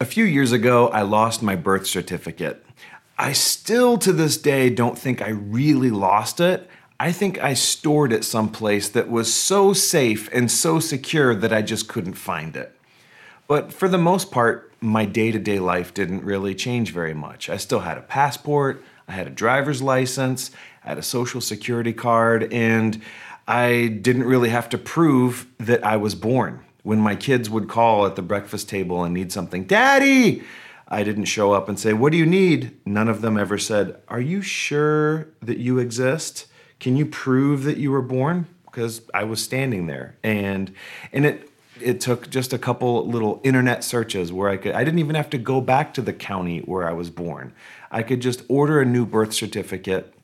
A few years ago, I lost my birth certificate. I still to this day don't think I really lost it. I think I stored it someplace that was so safe and so secure that I just couldn't find it. But for the most part, my day to day life didn't really change very much. I still had a passport, I had a driver's license, I had a social security card, and I didn't really have to prove that I was born. When my kids would call at the breakfast table and need something, Daddy! I didn't show up and say, What do you need? None of them ever said, Are you sure that you exist? Can you prove that you were born? Because I was standing there. And and it it took just a couple little internet searches where I could I didn't even have to go back to the county where I was born. I could just order a new birth certificate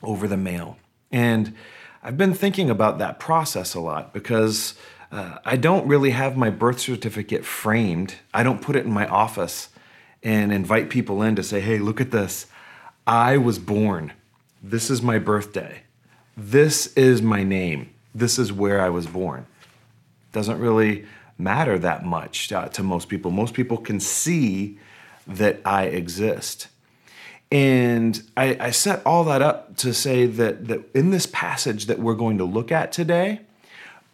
over the mail. And I've been thinking about that process a lot because uh, I don't really have my birth certificate framed. I don't put it in my office and invite people in to say, hey, look at this. I was born. This is my birthday. This is my name. This is where I was born. Doesn't really matter that much uh, to most people. Most people can see that I exist. And I, I, set all that up to say that, that in this passage that we're going to look at today,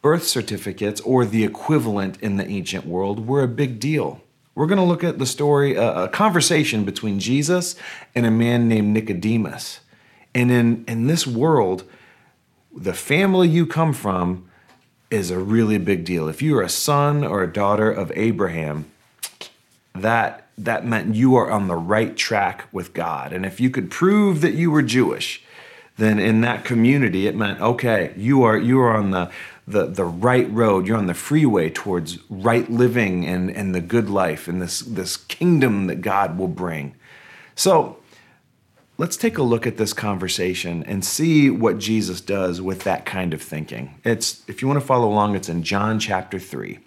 birth certificates, or the equivalent in the ancient world, were a big deal. We're going to look at the story, a, a conversation between Jesus and a man named Nicodemus. And in, in this world, the family you come from is a really big deal. If you are a son or a daughter of Abraham, that that meant you are on the right track with God. And if you could prove that you were Jewish, then in that community it meant okay, you are you are on the the, the right road. You're on the freeway towards right living and, and the good life and this, this kingdom that God will bring. So let's take a look at this conversation and see what Jesus does with that kind of thinking. It's, if you want to follow along, it's in John chapter 3.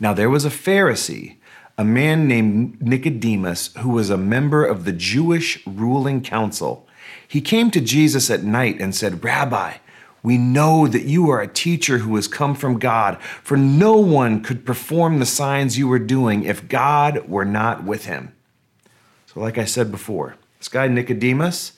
Now there was a Pharisee a man named Nicodemus, who was a member of the Jewish ruling council. He came to Jesus at night and said, Rabbi, we know that you are a teacher who has come from God, for no one could perform the signs you are doing if God were not with him. So, like I said before, this guy Nicodemus,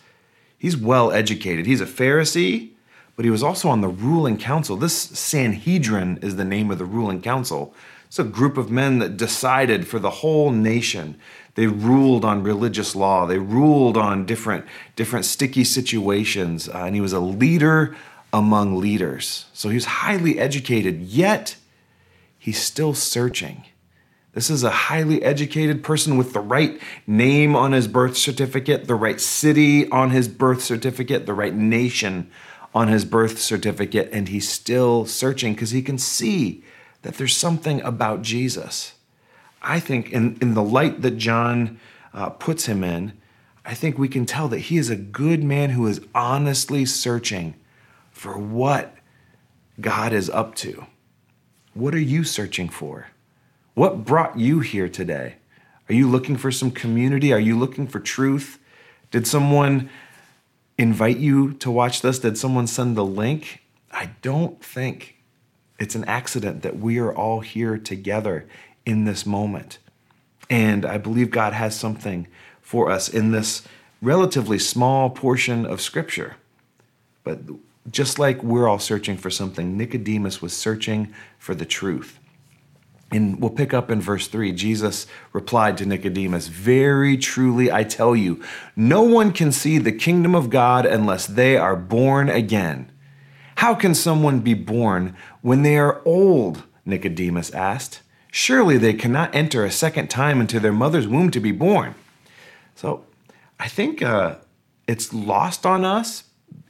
he's well educated. He's a Pharisee, but he was also on the ruling council. This Sanhedrin is the name of the ruling council. It's a group of men that decided for the whole nation. They ruled on religious law. They ruled on different, different sticky situations. Uh, and he was a leader among leaders. So he's highly educated, yet he's still searching. This is a highly educated person with the right name on his birth certificate, the right city on his birth certificate, the right nation on his birth certificate, and he's still searching because he can see that there's something about Jesus. I think, in, in the light that John uh, puts him in, I think we can tell that he is a good man who is honestly searching for what God is up to. What are you searching for? What brought you here today? Are you looking for some community? Are you looking for truth? Did someone invite you to watch this? Did someone send the link? I don't think it's an accident that we are all here together in this moment. And I believe God has something for us in this relatively small portion of Scripture. But just like we're all searching for something, Nicodemus was searching for the truth. And we'll pick up in verse 3. Jesus replied to Nicodemus, Very truly I tell you, no one can see the kingdom of God unless they are born again. How can someone be born when they are old? Nicodemus asked. Surely they cannot enter a second time into their mother's womb to be born. So I think uh, it's lost on us,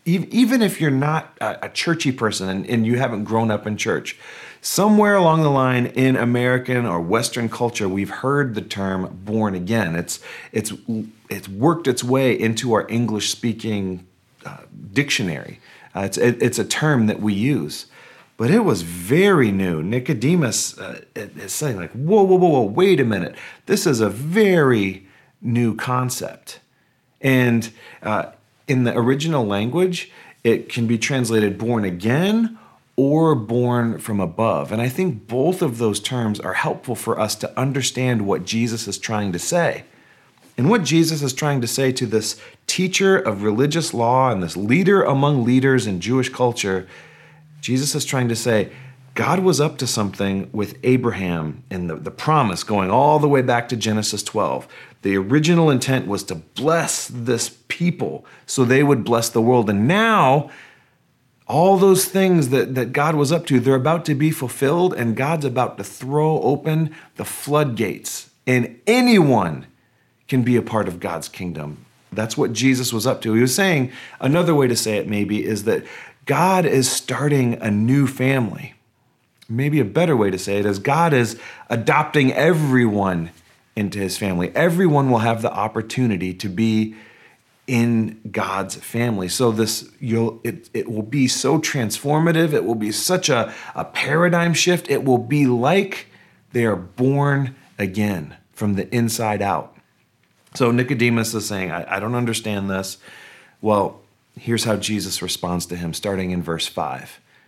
even if you're not a, churchy person and, you haven't grown up in church. Somewhere along the line in American or Western culture, we've heard the term born again. It's, it's, it's worked its way into our English speaking uh, dictionary. Uh, it's, it, it's a term that we use. But it was very new. Nicodemus uh, is saying, like, whoa, whoa, whoa, whoa, wait a minute. This is a very new concept. And uh, in the original language, it can be translated born again or born from above. And I think both of those terms are helpful for us to understand what Jesus is trying to say. And what Jesus is trying to say to this teacher of religious law and this leader among leaders in Jewish culture, Jesus is trying to say, God was up to something with Abraham and the, the promise going all the way back to Genesis 12. The original intent was to bless this people so they would bless the world. And now all those things that, that God was up to, they're about to be fulfilled, and God's about to throw open the floodgates, and anyone can be a part of God's kingdom. That's what Jesus was up to. He was saying, another way to say it maybe is that God is starting a new family. Maybe a better way to say it is God is adopting everyone into his family. Everyone will have the opportunity to be in God's family. So this you'll it, it will be so transformative. It will be such a, a paradigm shift. It will be like they are born again from the inside out. So Nicodemus is saying, I, I don't understand this. Well, here's how Jesus responds to him, starting in verse 5.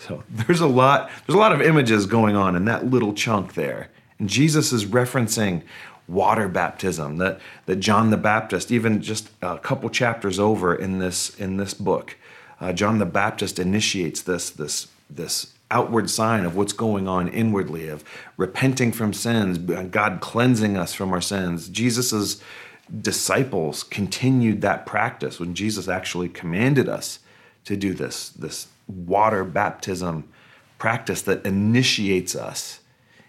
So there's a lot, there's a lot of images going on in that little chunk there. And Jesus is referencing water baptism that, that John the Baptist, even just a couple chapters over in this, in this book, uh, John the Baptist initiates this, this, this outward sign of what's going on inwardly, of repenting from sins, God cleansing us from our sins. Jesus's disciples continued that practice when Jesus actually commanded us to do this, this water baptism practice that initiates us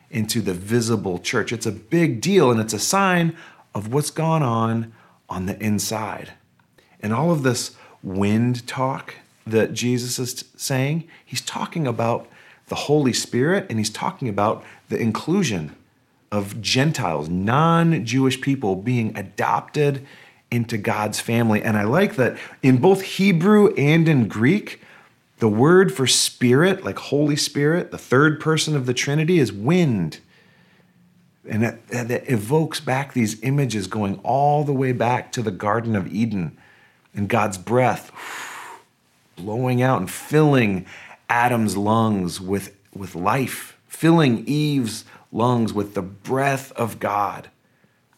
into the visible church. It's a big deal and it's a sign of what's gone on on the inside. And all of this wind talk that Jesus is saying, he's talking about the Holy Spirit and he's talking about the inclusion of Gentiles, non Jewish people being adopted into God's family. And I like that in both Hebrew and in Greek, the word for spirit, like Holy Spirit, the third person of the Trinity, is wind. And that, that, evokes back these images going all the way back to the Garden of Eden and God's breath blowing out and filling Adam's lungs with, with life, filling Eve's lungs with the breath of God.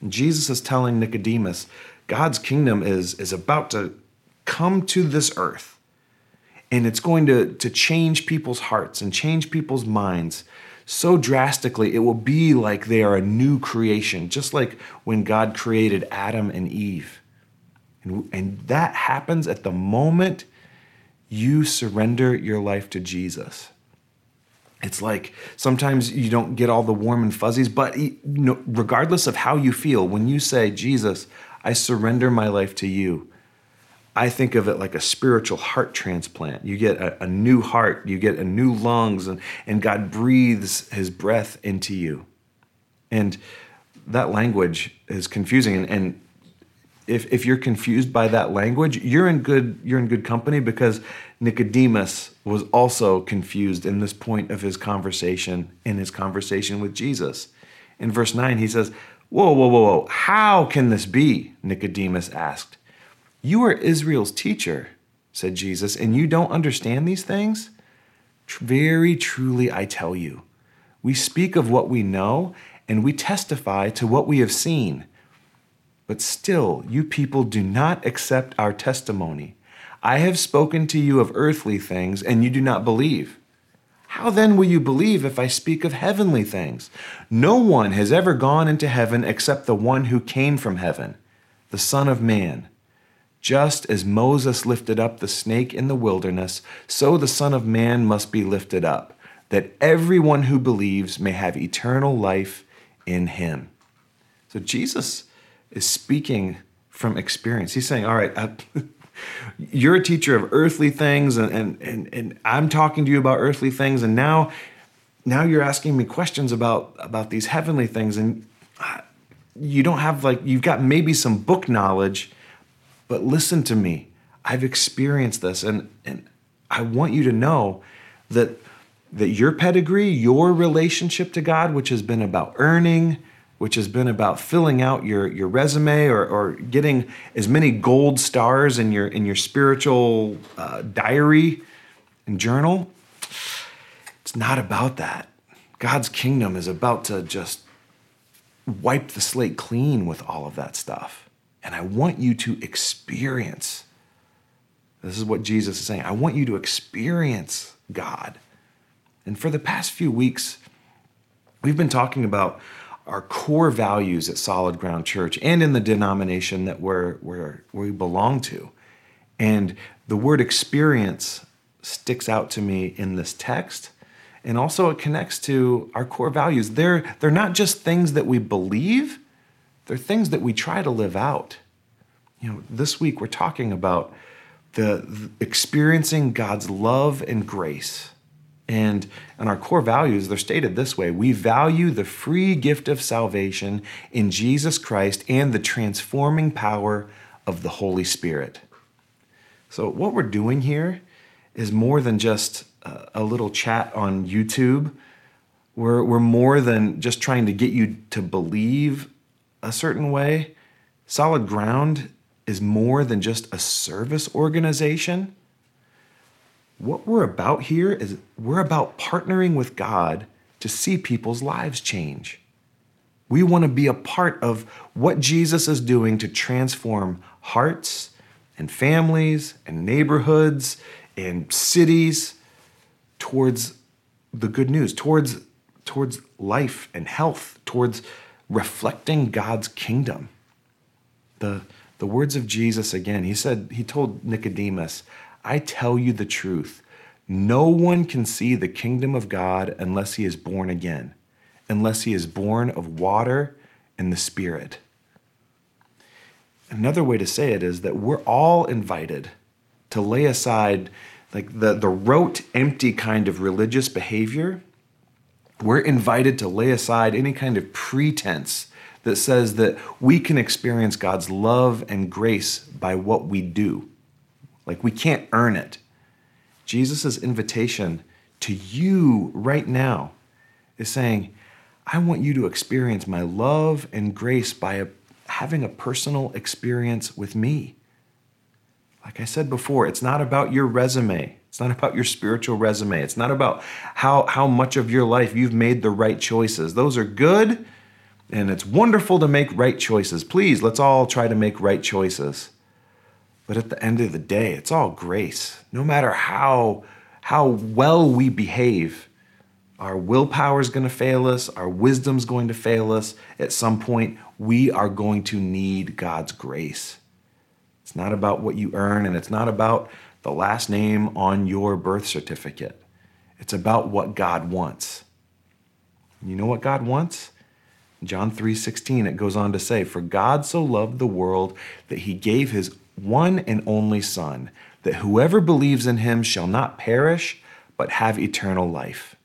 And Jesus is telling Nicodemus, God's kingdom is, is about to come to this earth and it's going to, to change people's hearts and change people's minds so drastically, it will be like they are a new creation, just like when God created Adam and Eve. And, and that happens at the moment you surrender your life to Jesus. It's like sometimes you don't get all the warm and fuzzies, but regardless of how you feel, when you say, Jesus, I surrender my life to you, I think of it like a spiritual heart transplant. You get a, a, new heart, you get a new lungs, and, and God breathes his breath into you. And that language is confusing. And, and if, if you're confused by that language, you're in good you're in good company because Nicodemus was also confused in this point of his conversation, in his conversation with Jesus. In verse 9, he says, Whoa, whoa, whoa, whoa, how can this be? Nicodemus asked. You are Israel's teacher, said Jesus, and you don't understand these things? Very truly, I tell you. We speak of what we know, and we testify to what we have seen. But still, you people do not accept our testimony. I have spoken to you of earthly things, and you do not believe. How then will you believe if I speak of heavenly things? No one has ever gone into heaven except the one who came from heaven, the Son of Man. Just as Moses lifted up the snake in the wilderness, so the Son of Man must be lifted up, that everyone who believes may have eternal life in him. So Jesus is speaking from experience. He's saying, All right, I, uh, you're a teacher of earthly things, and, and, and, and I'm talking to you about earthly things, and now now you're asking me questions about about these heavenly things and uh, you don't have like you've got maybe some book knowledge but listen to me. I've experienced this and and i want you to know that that your pedigree your relationship to god which has been about earning which has been about filling out your your resume or, or getting as many gold stars in your in your spiritual uh, diary and journal it's not about that. God's kingdom is about to just wipe the slate clean with all of that stuff. And I want you to experience. This is what Jesus is saying. I want you to experience God. And for the past few weeks, we've been talking about our core values at Solid Ground Church and in the denomination that we're, we're, we belong to. And the word experience sticks out to me in this text and also it connects to our core values. They're, they're not just things that we believe, they're things that we try to live out. You know, this week we're talking about the, the experiencing God's love and grace. And, and our core values, they're stated this way We value the free gift of salvation in Jesus Christ and the transforming power of the Holy Spirit. So, what we're doing here is more than just a little chat on YouTube. We're, we're more than just trying to get you to believe a certain way. Solid Ground is more than just a service organization. What we're about here is we're about partnering with God to see people's lives change. We want to be a part of what Jesus is doing to transform hearts and families and neighborhoods and cities towards the good news, towards, towards life and health, towards reflecting God's kingdom. The, the words of Jesus again, he said, he told Nicodemus, I tell you the truth. No one can see the kingdom of God unless he is born again, unless he is born of water and the Spirit. Another way to say it is that we're all invited to lay aside like the, the rote, empty kind of religious behavior, we're invited to lay aside any kind of pretense that says that we can experience God's love and grace by what we do. Like we can't earn it. Jesus' invitation to you right now is saying, I want you to experience my love and grace by a, having a personal experience with me. Like I said before, it's not about your resume. It's not about your spiritual resume. It's not about how, how much of your life you've made the right choices. Those are good, and it's wonderful to make right choices. Please, let's all try to make right choices. But at the end of the day, it's all grace. No matter how, how well we behave, our willpower is going to fail us, our wisdom's going to fail us. At some point, we are going to need God's grace. It's not about what you earn, and it's not about the last name on your birth certificate. It's about what God wants. You know what God wants? John 3:16 it goes on to say, "For God so loved the world that he gave his one and only son, that whoever believes in him shall not perish but have eternal life."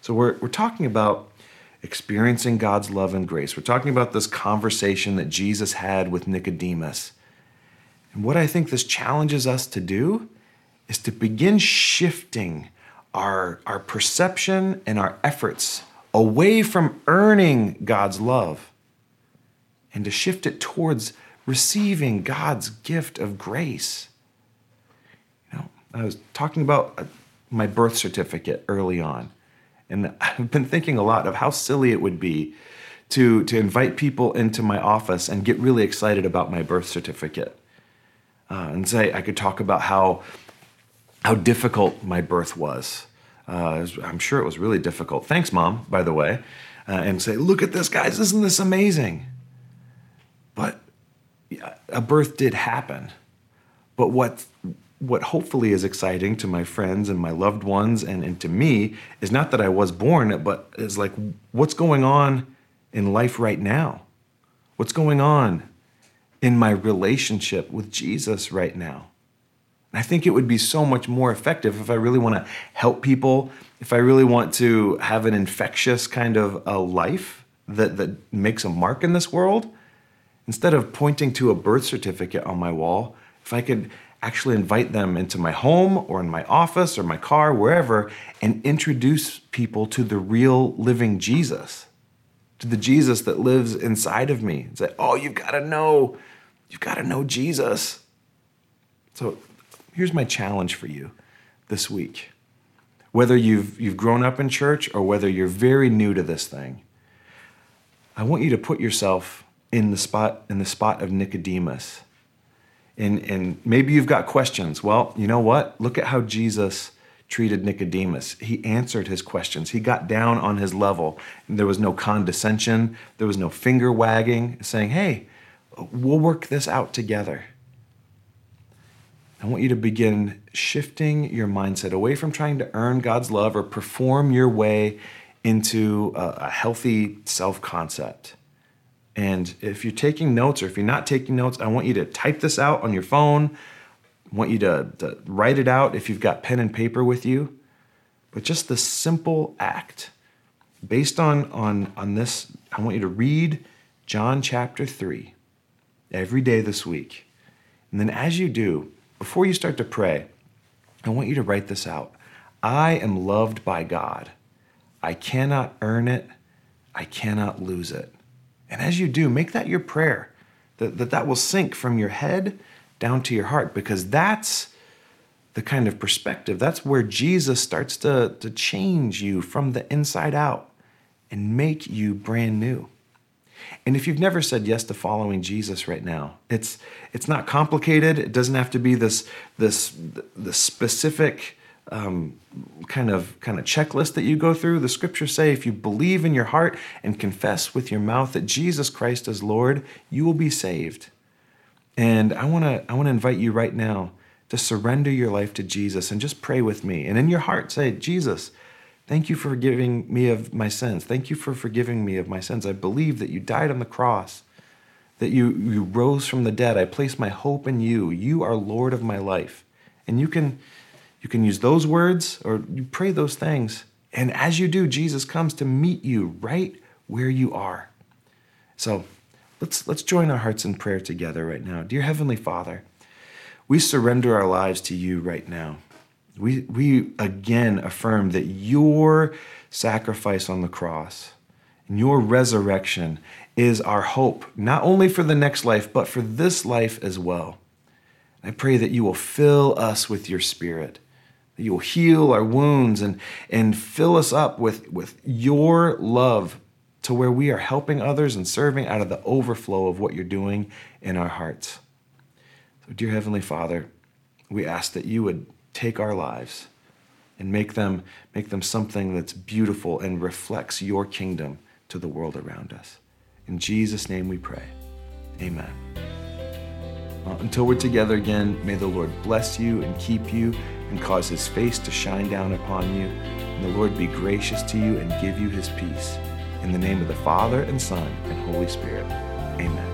So we're we're talking about experiencing God's love and grace. We're talking about this conversation that Jesus had with Nicodemus and what I think this challenges us to do is to begin shifting our, our perception and our efforts away from earning God's love and to shift it towards receiving God's gift of grace. You know, I was talking about uh, my birth certificate early on, and I've been thinking a lot of how silly it would be to, to invite people into my office and get really excited about my birth certificate uh, and say I could talk about how how difficult my birth was. Uh, I'm sure it was really difficult. Thanks, mom, by the way, uh, and say, look at this, guys, isn't this amazing? A birth did happen. But what what hopefully is exciting to my friends and my loved ones and, and to me is not that I was born, but is like what's going on in life right now? What's going on in my relationship with Jesus right now. I think it would be so much more effective if I really want to help people, if I really want to have an infectious kind of a life that, that makes a mark in this world. Instead of pointing to a birth certificate on my wall, if I could actually invite them into my home or in my office or my car, wherever, and introduce people to the real living Jesus, to the Jesus that lives inside of me. Say, oh, you've got to know, you've got to know Jesus. So here's my challenge for you this week. Whether you've, you've grown up in church or whether you're very new to this thing, I want you to put yourself in the spot in the spot of Nicodemus and, and maybe you've got questions. Well, you know what? Look at how Jesus treated Nicodemus. He answered his questions. He got down on his level. There was no condescension, there was no finger wagging, saying, hey, we'll work this out together. I want you to begin shifting your mindset away from trying to earn God's love or perform your way into a, a healthy self concept. And if you're taking notes or if you're not taking notes, I want you to type this out on your phone. I want you to, to write it out if you've got pen and paper with you. But just the simple act based on, on, on this, I want you to read John chapter 3 every day this week. And then as you do, before you start to pray, I want you to write this out. I am loved by God. I cannot earn it. I cannot lose it. And as you do, make that your prayer, that that, that will sink from your head down to your heart, because that's the kind of perspective, that's where Jesus starts to, to change you from the inside out and make you brand new. And if you've never said yes to following Jesus right now, it's it's not complicated. It doesn't have to be this this the specific um, kind of kind of checklist that you go through. The scriptures say if you believe in your heart and confess with your mouth that Jesus Christ is Lord, you will be saved. And I want to I want to invite you right now to surrender your life to Jesus and just pray with me. And in your heart say, Jesus, thank you for forgiving me of my sins. Thank you for forgiving me of my sins. I believe that you died on the cross, that you, you rose from the dead. I place my hope in you. You are Lord of my life. And you can you can use those words or you pray those things. And as you do, Jesus comes to meet you right where you are. So let's, let's join our hearts in prayer together right now. Dear Heavenly Father, we surrender our lives to you right now. We, we again affirm that your sacrifice on the cross and your resurrection is our hope, not only for the next life, but for this life as well. I pray that you will fill us with your spirit you'll heal our wounds and, and fill us up with, with your love to where we are helping others and serving out of the overflow of what you're doing in our hearts. So, dear Heavenly Father, we ask that you would take our lives and make them, make them something that's beautiful and reflects your kingdom to the world around us. In Jesus' name we pray. Amen. Well, until we're together again, may the Lord bless you and keep you and cause his face to shine down upon you. And the Lord be gracious to you and give you his peace. In the name of the Father and Son and Holy Spirit. Amen.